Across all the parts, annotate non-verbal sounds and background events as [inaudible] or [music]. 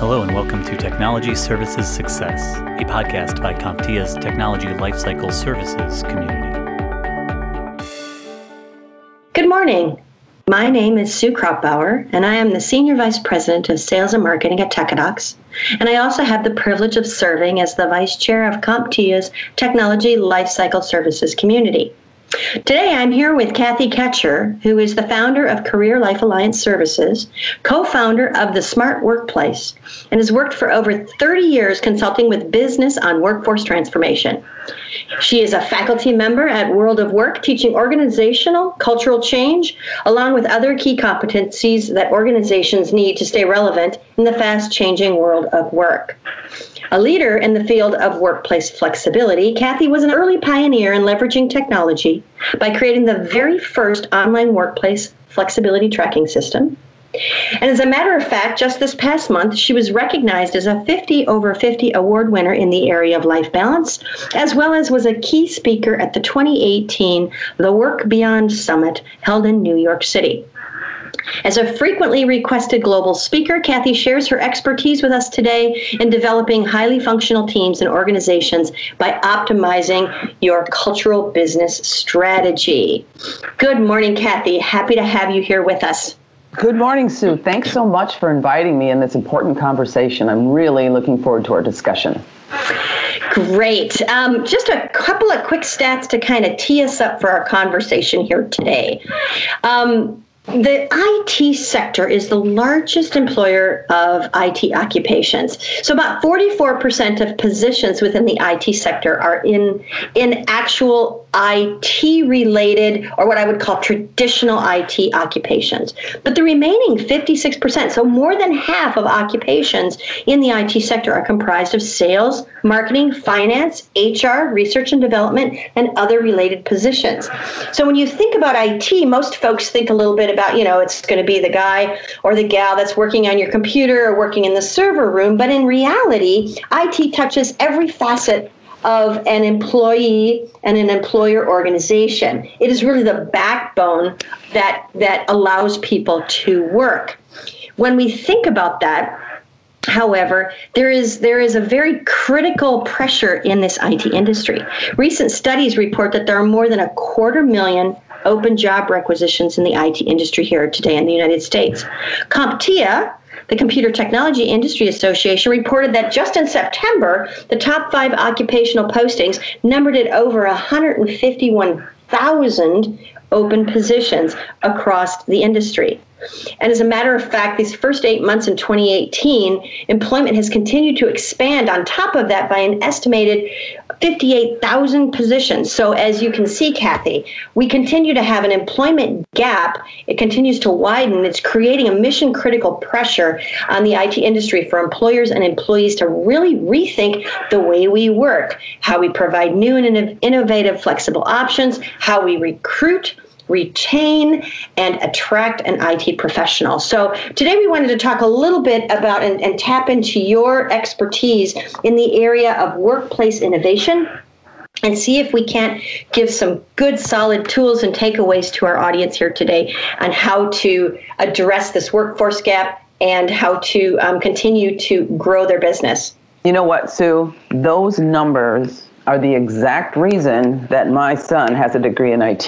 Hello, and welcome to Technology Services Success, a podcast by CompTIA's Technology Lifecycle Services community. Good morning. My name is Sue Krautbauer, and I am the Senior Vice President of Sales and Marketing at Techadox. And I also have the privilege of serving as the Vice Chair of CompTIA's Technology Lifecycle Services community. Today I'm here with Kathy Kacher, who is the founder of Career Life Alliance Services, co founder of The Smart Workplace, and has worked for over 30 years consulting with business on workforce transformation. She is a faculty member at WorldatWork, teaching organizational cultural change, along with other key competencies that organizations need to stay relevant in the fast changing world of work. A leader in the field of workplace flexibility, Kathy was an early pioneer in leveraging technology by creating the very first online workplace flexibility tracking system. And as a matter of fact, just this past month, she was recognized as a 50 over 50 award winner in the area of life balance, as well as was a key speaker at the 2018 The Work Beyond Summit held in New York City. As a frequently requested global speaker, Kathy shares her expertise with us today in developing highly functional teams and organizations by optimizing your cultural business strategy. Good morning, Kathy. Happy to have you here with us. Good morning, Sue. Thanks so much for inviting me in this important conversation. I'm really looking forward to our discussion. Great. Um, just a couple of quick stats to kind of tee us up for our conversation here today. Um, the IT sector is the largest employer of IT occupations. So about 44% of positions within the IT sector are in in actual IT related or what I would call traditional IT occupations. But the remaining 56%, so more than half of occupations in the IT sector are comprised of sales, marketing, finance, HR, research and development, and other related positions. So when you think about IT, most folks think a little bit about, you know, it's going to be the guy or the gal that's working on your computer or working in the server room. But in reality, IT touches every facet of an employee and an employer organization. It is really the backbone that that allows people to work. When we think about that, However, there is there is a very critical pressure in this IT industry. Recent studies report that there are more than a quarter million open job requisitions in the IT industry here today in the United States. CompTIA, the Computer Technology Industry Association reported that just in September, the top five occupational postings numbered at over 151,000 open positions across the industry. And as a matter of fact, these first eight months in 2018, employment has continued to expand on top of that by an estimated 58,000 positions. So, as you can see, Kathy, we continue to have an employment gap. It continues to widen. It's creating a mission critical pressure on the IT industry for employers and employees to really rethink the way we work, how we provide new and innovative flexible options, how we recruit retain and attract an IT professional. So today we wanted to talk a little bit about and, and tap into your expertise in the area of workplace innovation and see if we can't give some good solid tools and takeaways to our audience here today on how to address this workforce gap and how to um, continue to grow their business. You know what, Sue? Those numbers are the exact reason that my son has a degree in IT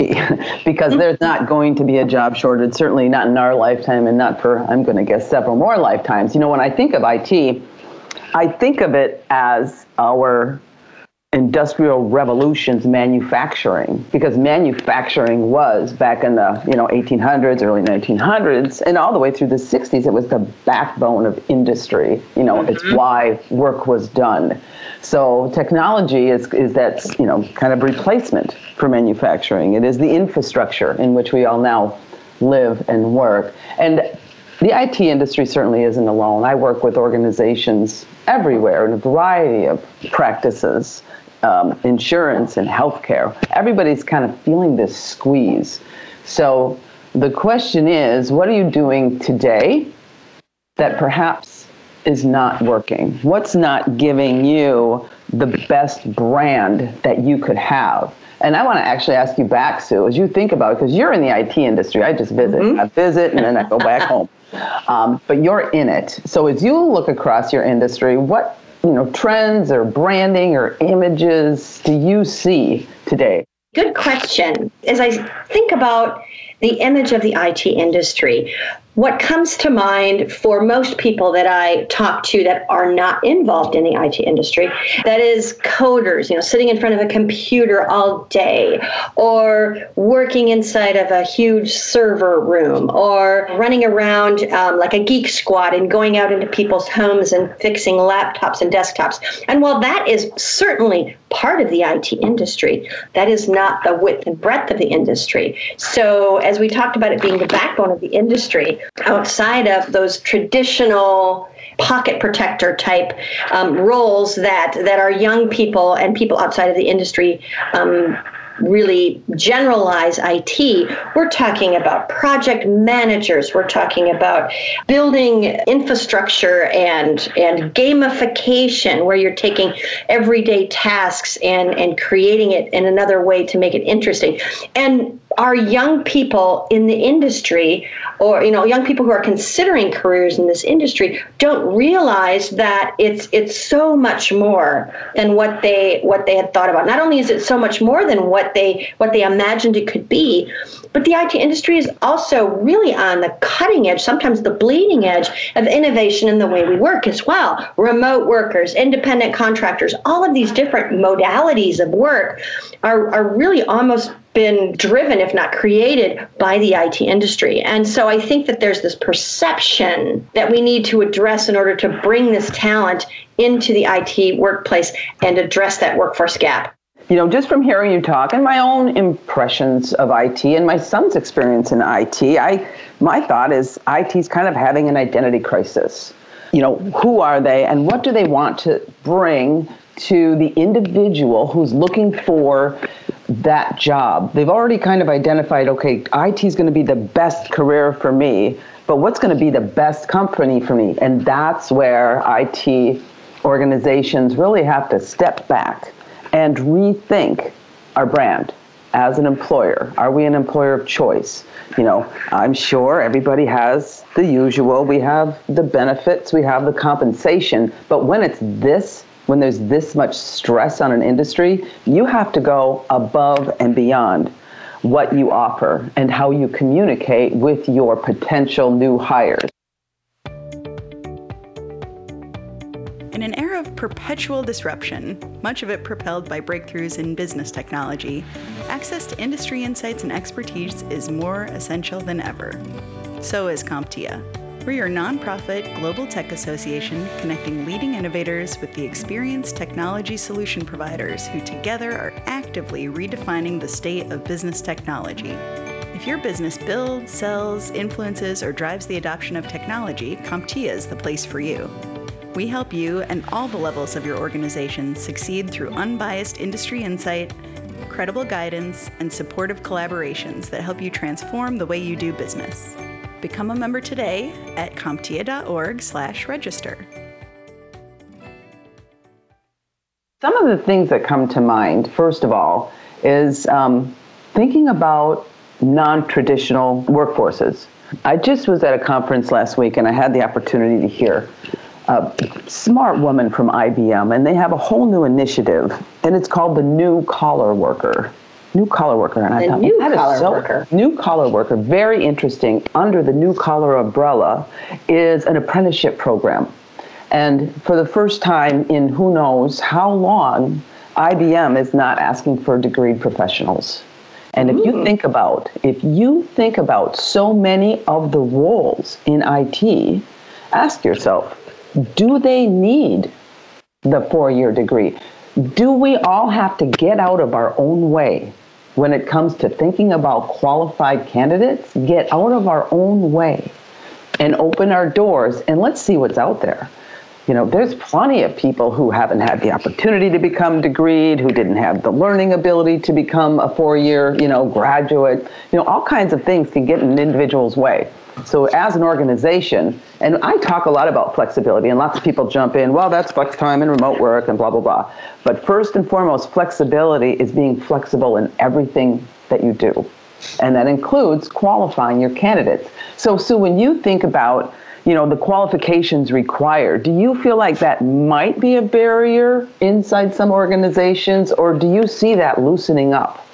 [laughs] because there's not going to be a job shortage, certainly not in our lifetime and not for, I'm going to guess, several more lifetimes. You know, when I think of IT, I think of it as our industrial revolutions manufacturing because manufacturing was back in the you know 1800s early 1900s and all the way through the 60s it was the backbone of industry you know mm-hmm. it's why work was done so technology is is that you know kind of replacement for manufacturing it is the infrastructure in which we all now live and work and the IT industry certainly isn't alone. I work with organizations everywhere in a variety of practices um, insurance and healthcare. Everybody's kind of feeling this squeeze. So the question is, what are you doing today that perhaps is not working? What's not giving you the best brand that you could have? And I want to actually ask you back, Sue, as you think about it, because you're in the IT industry. I just visit, mm-hmm. I visit, and then I go back home. [laughs] Um, but you're in it. So as you look across your industry, what you know trends or branding or images do you see today? Good question. As I think about the image of the IT industry, what comes to mind for most people that I talk to that are not involved in the IT industry, that is coders, you know, sitting in front of a computer all day, or working inside of a huge server room, or running around um, like a geek squad and going out into people's homes and fixing laptops and desktops. And while that is certainly part of the IT industry, that is not the width and breadth of the industry. So, as we talked about it being the backbone of the industry, outside of those traditional pocket protector type um, roles that that our young people and people outside of the industry um, really generalize IT, we're talking about project managers, we're talking about building infrastructure and and gamification where you're taking everyday tasks and and creating it in another way to make it interesting. And our young people in the industry or you know young people who are considering careers in this industry don't realize that it's it's so much more than what they what they had thought about. Not only is it so much more than what they what they imagined it could be but the IT industry is also really on the cutting edge sometimes the bleeding edge of innovation in the way we work as well. Remote workers independent contractors all of these different modalities of work are, are really almost been driven, if not created, by the IT industry. And so I think that there's this perception that we need to address in order to bring this talent into the IT workplace and address that workforce gap. You know, just from hearing you talk and my own impressions of IT and my son's experience in IT, I my thought is IT is kind of having an identity crisis. You know, who are they and what do they want to bring to the individual who's looking for that job. They've already kind of identified, okay, IT is going to be the best career for me, but what's going to be the best company for me? And that's where IT organizations really have to step back and rethink our brand as an employer. Are we an employer of choice? You know, I'm sure everybody has the usual. We have the benefits, we have the compensation, but when it's this when there's this much stress on an industry, you have to go above and beyond what you offer and how you communicate with your potential new hires. In an era of perpetual disruption, much of it propelled by breakthroughs in business technology, access to industry insights and expertise is more essential than ever. So is CompTIA we're your nonprofit global tech association connecting leading innovators with the experienced technology solution providers who together are actively redefining the state of business technology. If your business builds, sells, influences, or drives the adoption of technology, CompTIA is the place for you. We help you and all the levels of your organization succeed through unbiased industry insight, credible guidance, and supportive collaborations that help you transform the way you do business. Become a member today at comptia.org slash register. Some of the things that come to mind, first of all, is um, thinking about non-traditional workforces. I just was at a conference last week and I had the opportunity to hear a smart woman from IBM, and they have a whole new initiative, and it's called the New Collar Worker new collar worker. And I thought, new collar so, worker. New collar worker, very interesting. Under the new collar umbrella is an apprenticeship program. And for the first time in who knows how long, IBM is not asking for degree professionals. And if you hmm. think about, if you think about so many of the roles in IT, ask yourself, do they need the four-year degree? Do we all have to get out of our own way when it comes to thinking about qualified candidates, get out of our own way and open our doors and let's see what's out there. You know, there's plenty of people who haven't had the opportunity to become degreed, who didn't have the learning ability to become a four-year, you know, graduate. You know, all kinds of things can get in an individual's way. So as an organization, and I talk a lot about flexibility, and lots of people jump in, well, that's flex time and remote work and blah, blah, blah. But first and foremost, flexibility is being flexible in everything that you do. And that includes qualifying your candidates. So, Sue, when you think about you know the qualifications required do you feel like that might be a barrier inside some organizations or do you see that loosening up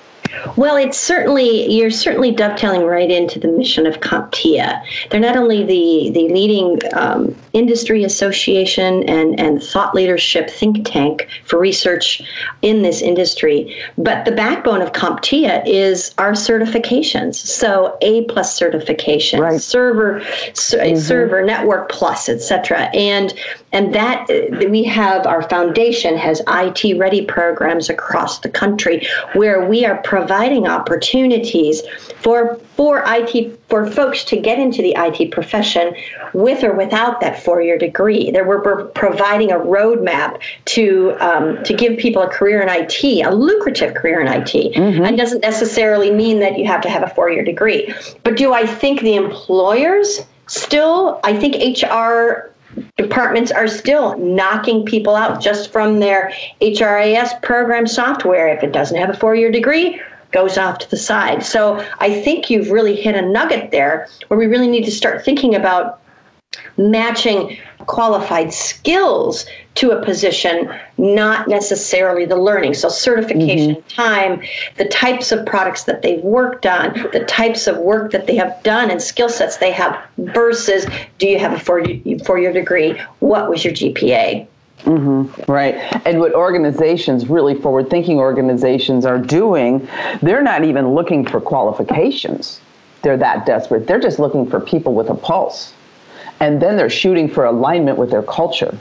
well, it's certainly you're certainly dovetailing right into the mission of CompTIA. They're not only the the leading um, industry association and and thought leadership think tank for research in this industry, but the backbone of CompTIA is our certifications. So A plus certification, right. server, mm-hmm. server, network plus, etc. And and that we have our foundation has IT ready programs across the country where we are providing opportunities for for IT for folks to get into the IT profession with or without that four year degree. There we're, providing a roadmap to um, to give people a career in IT, a lucrative career in IT. Mm-hmm. And doesn't necessarily mean that you have to have a four year degree. But do I think the employers still? I think HR departments are still knocking people out just from their HRIS program software. If it doesn't have a four year degree, goes off to the side. So I think you've really hit a nugget there where we really need to start thinking about matching qualified skills to a position, not necessarily the learning. So, certification, mm-hmm. time, the types of products that they've worked on, the types of work that they have done, and skill sets they have versus do you have a four, year degree? What was your GPA? Mm-hmm, right. And what organizations, really forward thinking organizations, are doing, they're not even looking for qualifications. They're that desperate. They're just looking for people with a pulse. And then they're shooting for alignment with their culture.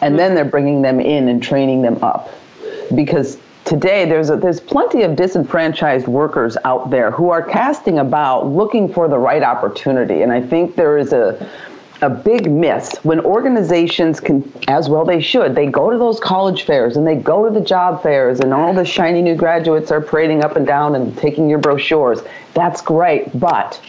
And then they're bringing them in and training them up. Because today there's a, there's plenty of disenfranchised workers out there who are casting about looking for the right opportunity. And I think there is a a big miss when organizations can, as well they should, they go to those college fairs and they go to the job fairs and all the shiny new graduates are parading up and down and taking your brochures. That's great, but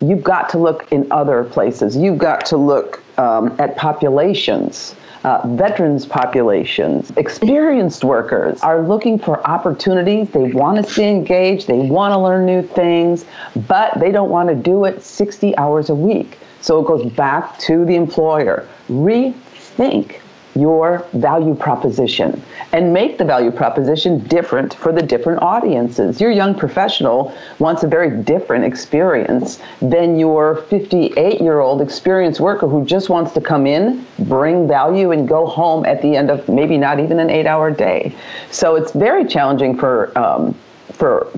you've got to look in other places. You've got to look um, at populations. Uh, veterans populations, experienced workers are looking for opportunities. They want to stay engaged. They want to learn new things, but they don't want to do it 60 hours a week. So it goes back to the employer. Rethink your value proposition and make the value proposition different for the different audiences. Your young professional wants a very different experience than your 58 year old experienced worker who just wants to come in, bring value, and go home at the end of maybe not even an eight hour day. So it's very challenging for, um, for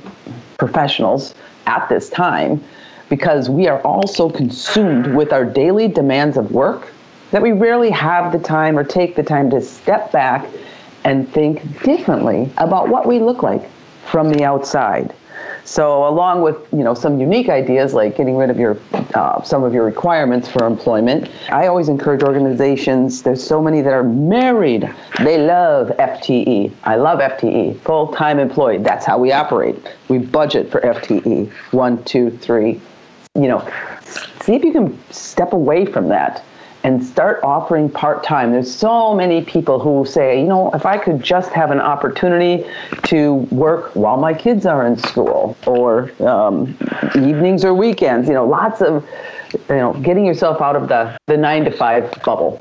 professionals at this time because we are all so consumed with our daily demands of work that we rarely have the time or take the time to step back and think differently about what we look like from the outside. So, along with you know some unique ideas like getting rid of your uh, some of your requirements for employment, I always encourage organizations. There's so many that are married. They love FTE. I love FTE, full-time employee. That's how we operate. We budget for FTE. One, two, three, you know, see if you can step away from that and start offering part time. There's so many people who say, you know, if I could just have an opportunity to work while my kids are in school or um, evenings or weekends, you know, lots of, you know, getting yourself out of the, the nine to five bubble.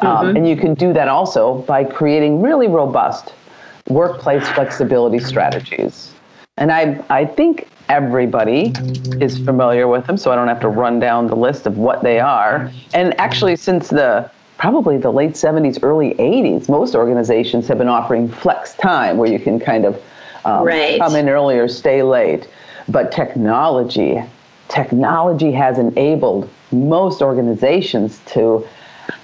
Um, mm-hmm. and you can do that also by creating really robust workplace flexibility strategies. And I, I think everybody is familiar with them, so I don't have to run down the list of what they are. And actually, since the probably the late 70s, early 80s, most organizations have been offering flex time where you can kind of um, right. come in earlier, stay late. But technology, technology has enabled most organizations to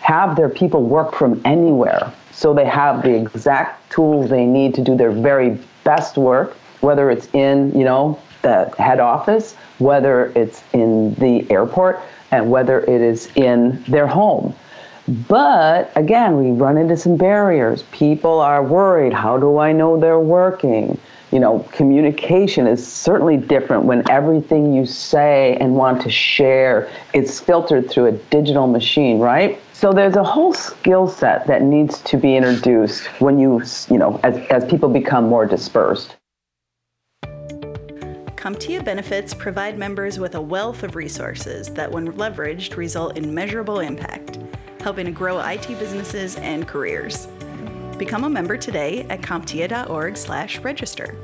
have their people work from anywhere. So they have the exact tools they need to do their very best work, whether it's in, you know, the head office, whether it's in the airport, and whether it is in their home. But again, we run into some barriers. People are worried how do I know they're working? You know, communication is certainly different when everything you say and want to share is filtered through a digital machine, right? So there's a whole skill set that needs to be introduced when you, you know, as, as people become more dispersed. CompTIA benefits provide members with a wealth of resources that, when leveraged, result in measurable impact, helping to grow IT businesses and careers. Become a member today at comptia.org/register.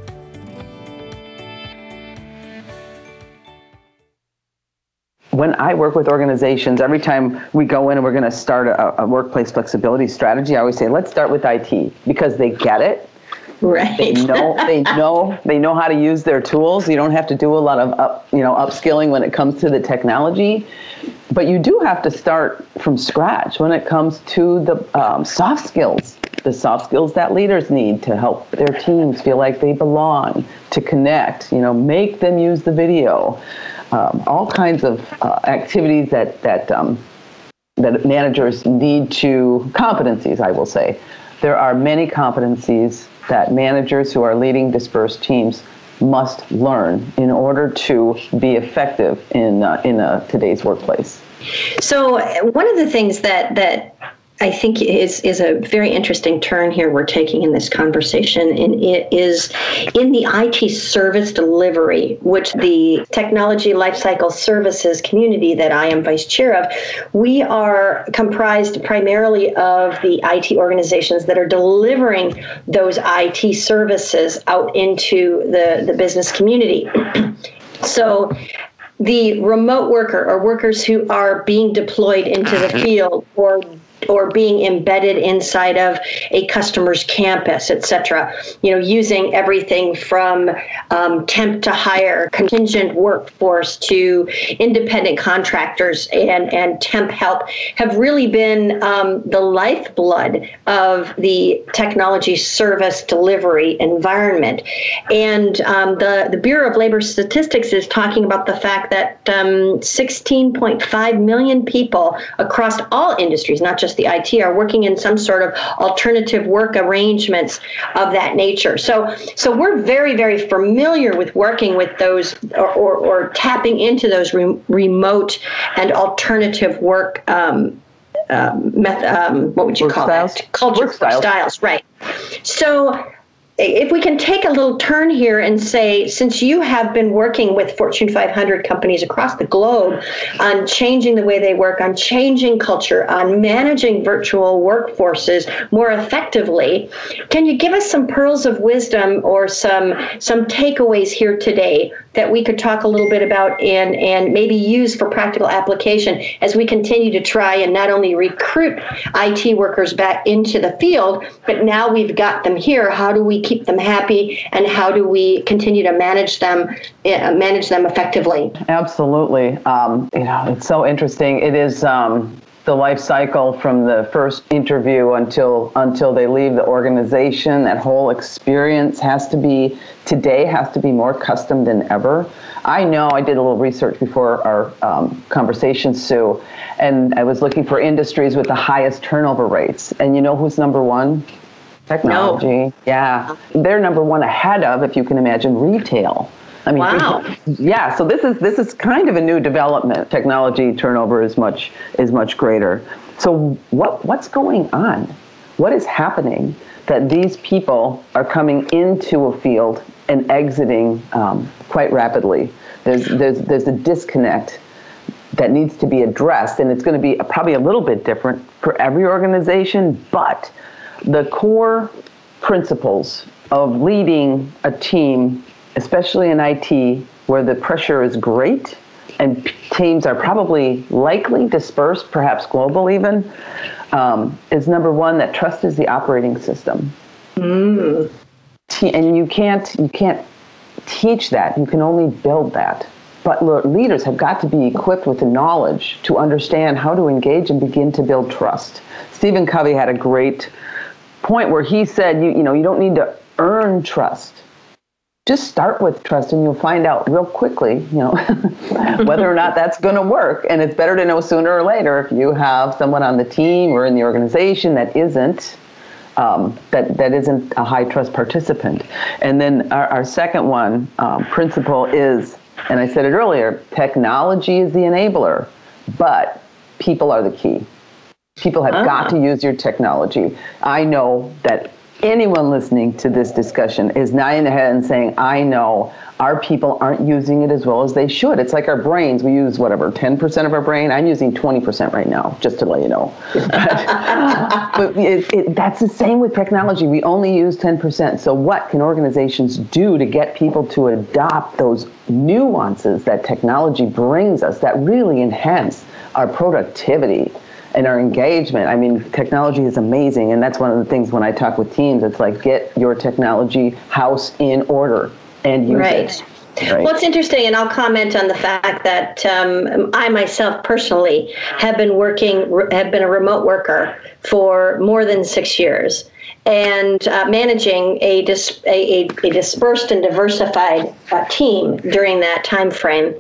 when I work with organizations, every time we go in and we're going to start a, a, workplace flexibility strategy, I always say, let's start with IT because they get it. Right. They know they know they know how to use their tools. You don't have to do a lot of up, you know upskilling when it comes to the technology, but you do have to start from scratch when it comes to the um, soft skills. The soft skills that leaders need to help their teams feel like they belong, to connect. You know, make them use the video um, all kinds of uh, activities that that um, that managers need to competencies. I will say there are many competencies that managers who are leading dispersed teams must learn in order to be effective in uh, in uh, today's workplace. So one of the things that that I think is is a very interesting turn here we're taking in this conversation, and it is in the IT service delivery, which the technology lifecycle services community that I am vice chair of, we are comprised primarily of the IT organizations that are delivering those IT services out into the, the business community. so the remote worker or workers who are being deployed into the mm-hmm. field or or being embedded inside of a customer's campus, et cetera. You know, using everything from um, temp to hire, contingent workforce to independent contractors and, and temp help have really been um, the lifeblood of the technology service delivery environment. And um, the, the Bureau of Labor Statistics is talking about the fact that 16.5 um, million people across all industries, not just the IT are working in some sort of alternative work arrangements of that nature. So, so we're very, very familiar with working with those or, or, or tapping into those re- remote and alternative work um, um, method, um, what would you work call styles. that? Culture work styles. styles, right. So if we can take a little turn here and say, since you have been working with Fortune 500 companies across the globe on changing the way they work, on changing culture, on managing virtual workforces more effectively, can you give us some pearls of wisdom or some some takeaways here today that we could talk a little bit about and and maybe use for practical application as we continue to try and not only recruit IT workers back into the field, but now we've got them here. How do we keep them happy, and how do we continue to manage them uh, manage them effectively? Absolutely. Um, you know, it's so interesting. It is. Um, the life cycle from the first interview until until they leave the organization that whole experience has to be today has to be more custom than ever i know i did a little research before our um, conversation sue and i was looking for industries with the highest turnover rates and you know who's number one Technology. No. Yeah. They're number one ahead of, if you can imagine, retail. I mean, wow. [laughs] yeah. So this is this is kind of a new development. Technology turnover is much is much greater. So what what's going on? What is happening that these people are coming into a field and exiting um, quite rapidly? There's there's there's a disconnect that needs to be addressed, and it's going to be probably a little bit different for every organization, but the core principles of leading a team, especially in IT, where the pressure is great and teams are probably likely dispersed, perhaps global even, um, is number one that trust is the operating system. Mm. And you can't you can't teach that. You can only build that. But leaders have got to be equipped with the knowledge to understand how to engage and begin to build trust. Stephen Covey had a great point where he said, you, you know, you don't need to earn trust. Just start with trust and you'll find out real quickly, you know, [laughs] whether or not that's going to work. And it's better to know sooner or later if you have someone on the team or in the organization that isn't um, that, that isn't a high trust participant. And then our, our second one um, principle is, and I said it earlier, technology is the enabler, but people are the key. People have got to use your technology. I know that anyone listening to this discussion is nodding their head and saying, I know our people aren't using it as well as they should. It's like our brains. We use whatever, 10% of our brain. I'm using 20% right now, just to let you know. but, [laughs] but it, it, that's the same with technology. We only use 10%. So, what can organizations do to get people to adopt those nuances that technology brings us that really enhance our productivity? And our engagement. I mean, technology is amazing, and that's one of the things when I talk with teams. It's like get your technology house in order and use right. it. Right. Well, it's interesting, and I'll comment on the fact that um, I myself personally have been working, have been a remote worker for more than six years, and uh, managing a, dis- a, a, dispersed and diversified uh, team during that time frame.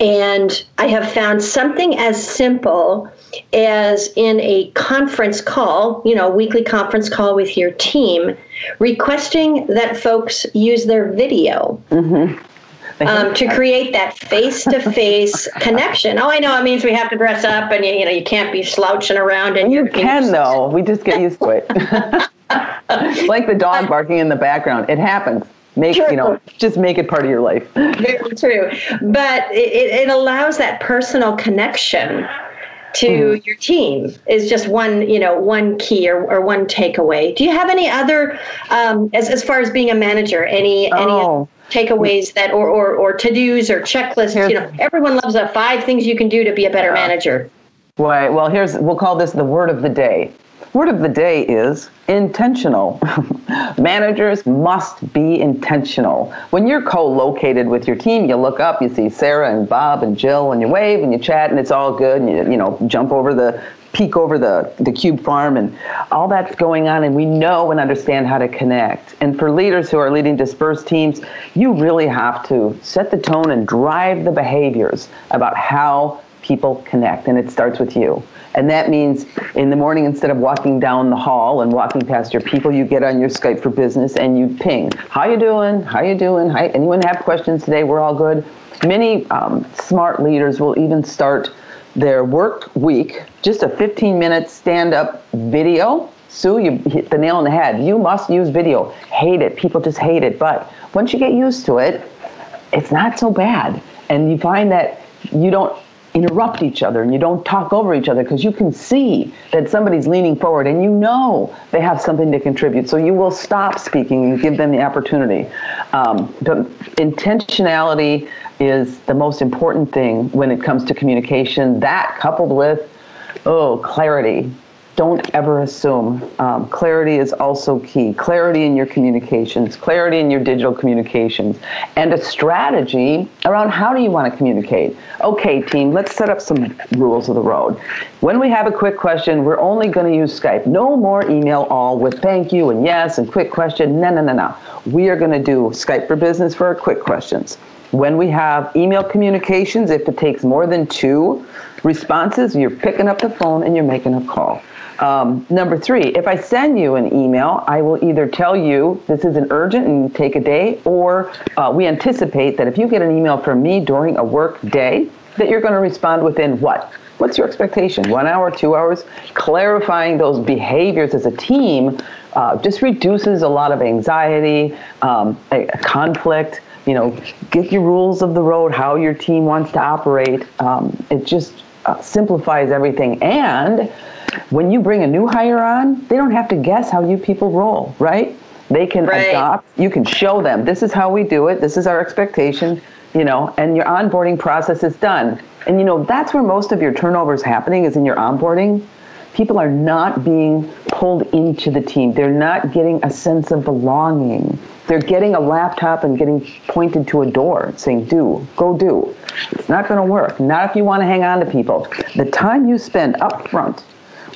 And I have found something as simple as in a conference call, you know, weekly conference call with your team, requesting that folks use their video. Mm-hmm. Um, to create that face-to-face [laughs] connection. Oh, I know it means we have to dress up, and you, you know you can't be slouching around. And you can though. We just get used to it. [laughs] like the dog barking in the background, it happens make true. you know just make it part of your life very true but it, it allows that personal connection to mm-hmm. your team is just one you know one key or, or one takeaway. Do you have any other um, as, as far as being a manager any oh. any takeaways that or or, or to-dos or checklists? Here's, you know everyone loves the five things you can do to be a better manager. Right. Well here's we'll call this the word of the day Word of the day is intentional. [laughs] Managers must be intentional. When you're co located with your team, you look up, you see Sarah and Bob and Jill, and you wave and you chat, and it's all good. And you, you know, jump over the peek over the, the cube farm and all that's going on and we know and understand how to connect and for leaders who are leading dispersed teams you really have to set the tone and drive the behaviors about how people connect and it starts with you and that means in the morning, instead of walking down the hall and walking past your people, you get on your Skype for business and you ping. How you doing? How you doing? Hi, anyone have questions today? We're all good. Many um, smart leaders will even start their work week, just a 15 minute stand up video. Sue, you hit the nail on the head. You must use video. Hate it. People just hate it. But once you get used to it, it's not so bad. And you find that you don't interrupt each other and you don't talk over each other because you can see that somebody's leaning forward and you know they have something to contribute. So you will stop speaking and give them the opportunity. Um, the intentionality is the most important thing when it comes to communication. That coupled with, oh, clarity don't ever assume. Um, clarity is also key. Clarity in your communications, clarity in your digital communications, and a strategy around how do you want to communicate. Okay, team, let's set up some rules of the road. When we have a quick question, we're only going to use Skype. No more email all with thank you and yes and quick question. No, no, no, no. We are going to do Skype for business for our quick questions. When we have email communications, if it takes more than two responses, you're picking up the phone and you're making a call. Um, number three, if I send you an email, I will either tell you this isn't urgent and take a day, or uh, we anticipate that if you get an email from me during a work day, that you're going to respond within what? What's your expectation? One hour, two hours? Clarifying those behaviors as a team uh, just reduces a lot of anxiety, um, a, a conflict. You know, get your rules of the road, how your team wants to operate. Um, it just uh, simplifies everything. And when you bring a new hire on, they don't have to guess how you people roll, right? They can right. adopt, you can show them this is how we do it, this is our expectation, you know, and your onboarding process is done. And you know, that's where most of your turnover is happening is in your onboarding. People are not being pulled into the team. They're not getting a sense of belonging. They're getting a laptop and getting pointed to a door saying, do, go do. It's not going to work. Not if you want to hang on to people. The time you spend up front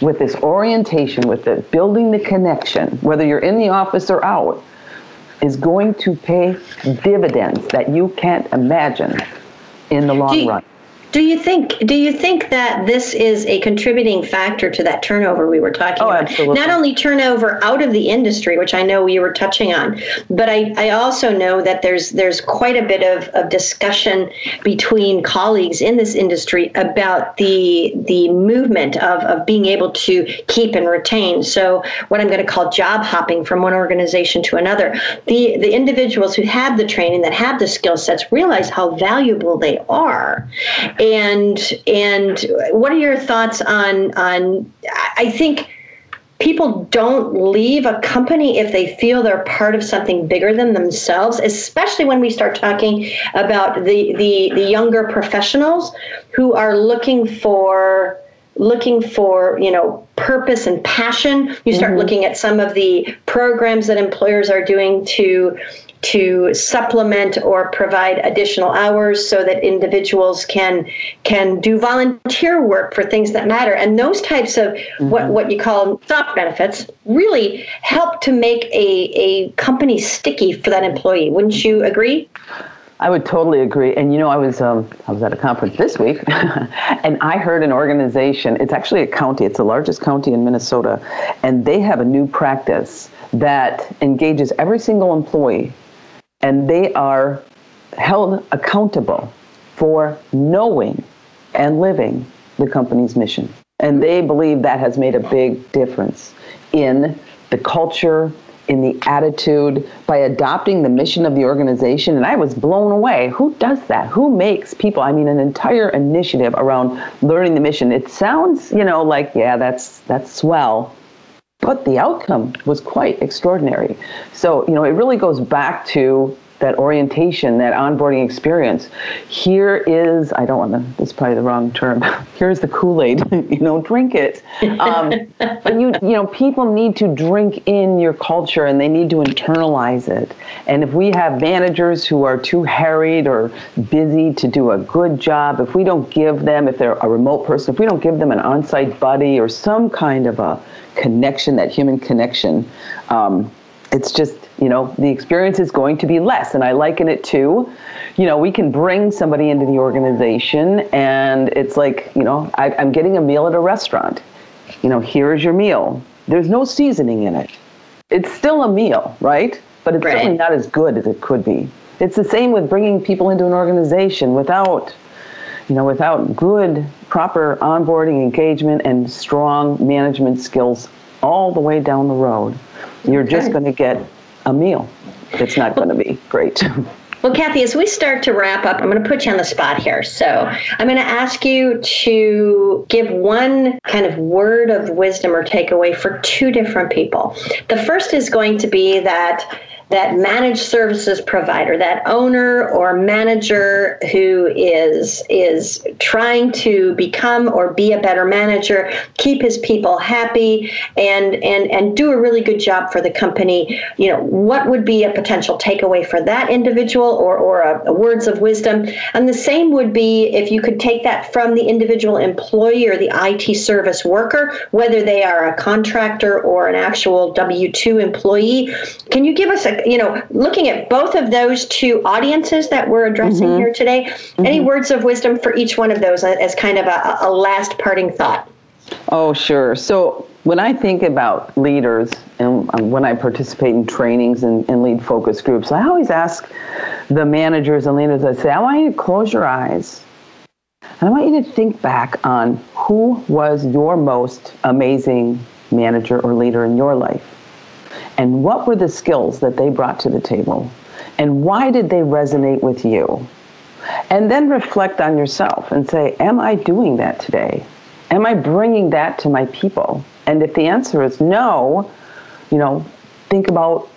with this orientation, with the building the connection, whether you're in the office or out, is going to pay dividends that you can't imagine in the long do, run. Do you think do you think that this is a contributing factor to that turnover we were talking oh, about? Absolutely. Not only turnover out of the industry, which I know you were touching on, but I, I also know that there's there's quite a bit of, of discussion between colleagues in this industry about the the movement of, of being able to keep and retain. So what I'm going to call job hopping from one organization to another. The the individuals who have the training that have the skill sets realize how valuable they are and and what are your thoughts on on i think people don't leave a company if they feel they're part of something bigger than themselves especially when we start talking about the the, the younger professionals who are looking for looking for you know purpose and passion you start mm-hmm. looking at some of the programs that employers are doing to to supplement or provide additional hours so that individuals can can do volunteer work for things that matter and those types of mm-hmm. what what you call soft benefits really help to make a a company sticky for that employee wouldn't you agree I would totally agree. And you know, I was um, I was at a conference this week, [laughs] and I heard an organization. It's actually a county. It's the largest county in Minnesota, and they have a new practice that engages every single employee and they are held accountable for knowing and living the company's mission. And they believe that has made a big difference in the culture, in the attitude, by adopting the mission of the organization. And I was blown away. Who does that? Who makes people? I mean, an entire initiative around learning the mission. It sounds, you know, like, yeah, that's that's swell. But the outcome was quite extraordinary. So, you know, it really goes back to that orientation, that onboarding experience. Here is, I don't want to, this is probably the wrong term. [laughs] Here's the Kool-Aid, [laughs] you know, drink it. Um, [laughs] but you, you know, people need to drink in your culture and they need to internalize it. And if we have managers who are too harried or busy to do a good job, if we don't give them, if they're a remote person, if we don't give them an on-site buddy or some kind of a connection, that human connection, um, it's just you know the experience is going to be less and i liken it to you know we can bring somebody into the organization and it's like you know I, i'm getting a meal at a restaurant. You know here's your meal. There's no seasoning in it. It's still a meal right? But it's right. certainly not as good as it could be. It's the same with bringing people into an organization without you know without good proper onboarding engagement and strong management skills all the way down the road. You're okay. just going to get a meal. It's not going to be great. Well, Kathy, as we start to wrap up, I'm going to put you on the spot here. So I'm going to ask you to give one kind of word of wisdom or takeaway for two different people. The first is going to be that that managed services provider, that owner or manager who is is trying to become or be a better manager, keep his people happy, and and and do a really good job for the company. You know, what would be a potential takeaway for that individual, or or a, a words of wisdom? And the same would be if you could take that from the individual employee or the IT service worker, whether they are a contractor or an actual W two employee. Can you give us a you know, looking at both of those two audiences that we're addressing mm-hmm. here today, mm-hmm. any words of wisdom for each one of those as kind of a, a last parting thought? Oh, sure. So when I think about leaders and um, when I participate in trainings and, and, lead focus groups, I always ask the managers and leaders, I say, I want you to close your eyes. And I want you to think back on who was your most amazing manager or leader in your life and what were the skills that they brought to the table? And why did they resonate with you? And then reflect on yourself and say am i doing that today? Am i bringing that to my people? And if the answer is no you know think about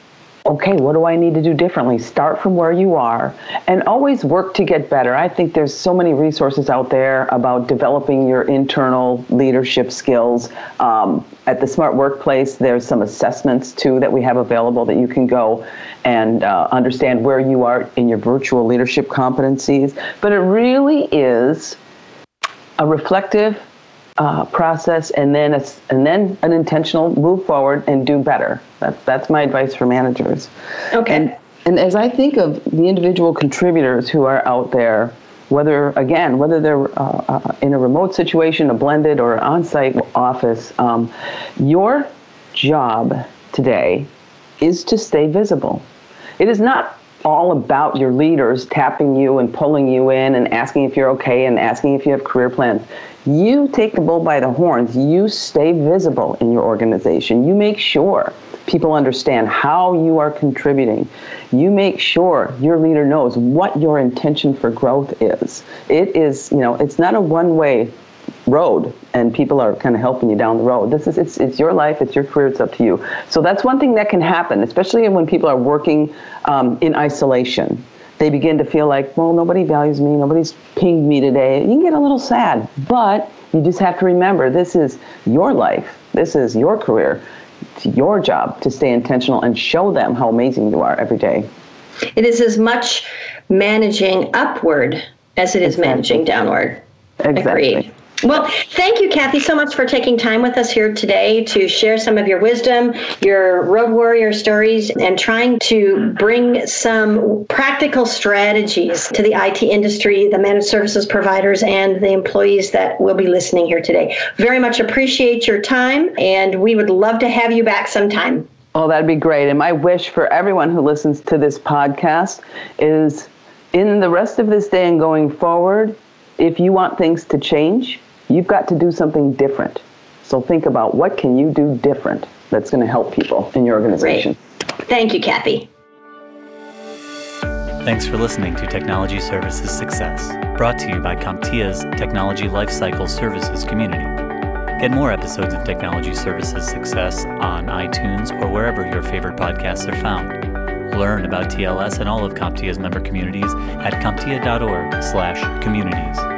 okay, what do I need to do differently? Start from where you are and always work to get better. I think there's so many resources out there about developing your internal leadership skills. Um, at the Smart Workplace, there's some assessments too that we have available that you can go and uh, understand where you are in your virtual leadership competencies. But it really is a reflective uh, process and then a, and then an intentional move forward and do better. That, that's my advice for managers. Okay. And, and as I think of the individual contributors who are out there whether again whether they're uh, uh, in a remote situation, a blended or on-site office, um, your job today is to stay visible. It is not all about your leaders tapping you and pulling you in and asking if you're okay and asking if you have career plans. You take the bull by the horns. You stay visible in your organization. You make sure people understand how you are contributing. You make sure your leader knows what your intention for growth is. It is, you know, it's not a one way road and people are kind of helping you down the road. This is it's it's your life, it's your career, it's up to you. So that's one thing that can happen, especially when people are working um, in isolation. They begin to feel like, well, nobody values me, nobody's pinged me today. You can get a little sad, but you just have to remember this is your life, this is your career. It's your job to stay intentional and show them how amazing you are every day. It is as much managing upward as it is exactly. managing downward. Exactly. Agreed. Well, thank you, Kathy, so much for taking time with us here today to share some of your wisdom, your road warrior stories, and trying to bring some practical strategies to the IT industry, the managed services providers, and the employees that will be listening here today. Very much appreciate your time, and we would love to have you back sometime. Oh, that'd be great. And my wish for everyone who listens to this podcast is in the rest of this day and going forward, if you want things to change, You've got to do something different. So think about what can you do different that's going to help people in your organization. Great. Thank you, Kathy. Thanks for listening to Technology Services Success, brought to you by CompTIA's Technology Lifecycle Services community. Get more episodes of Technology Services Success on iTunes or wherever your favorite podcasts are found. Learn about TLS and all of CompTIA's member communities at comptia.org/communities.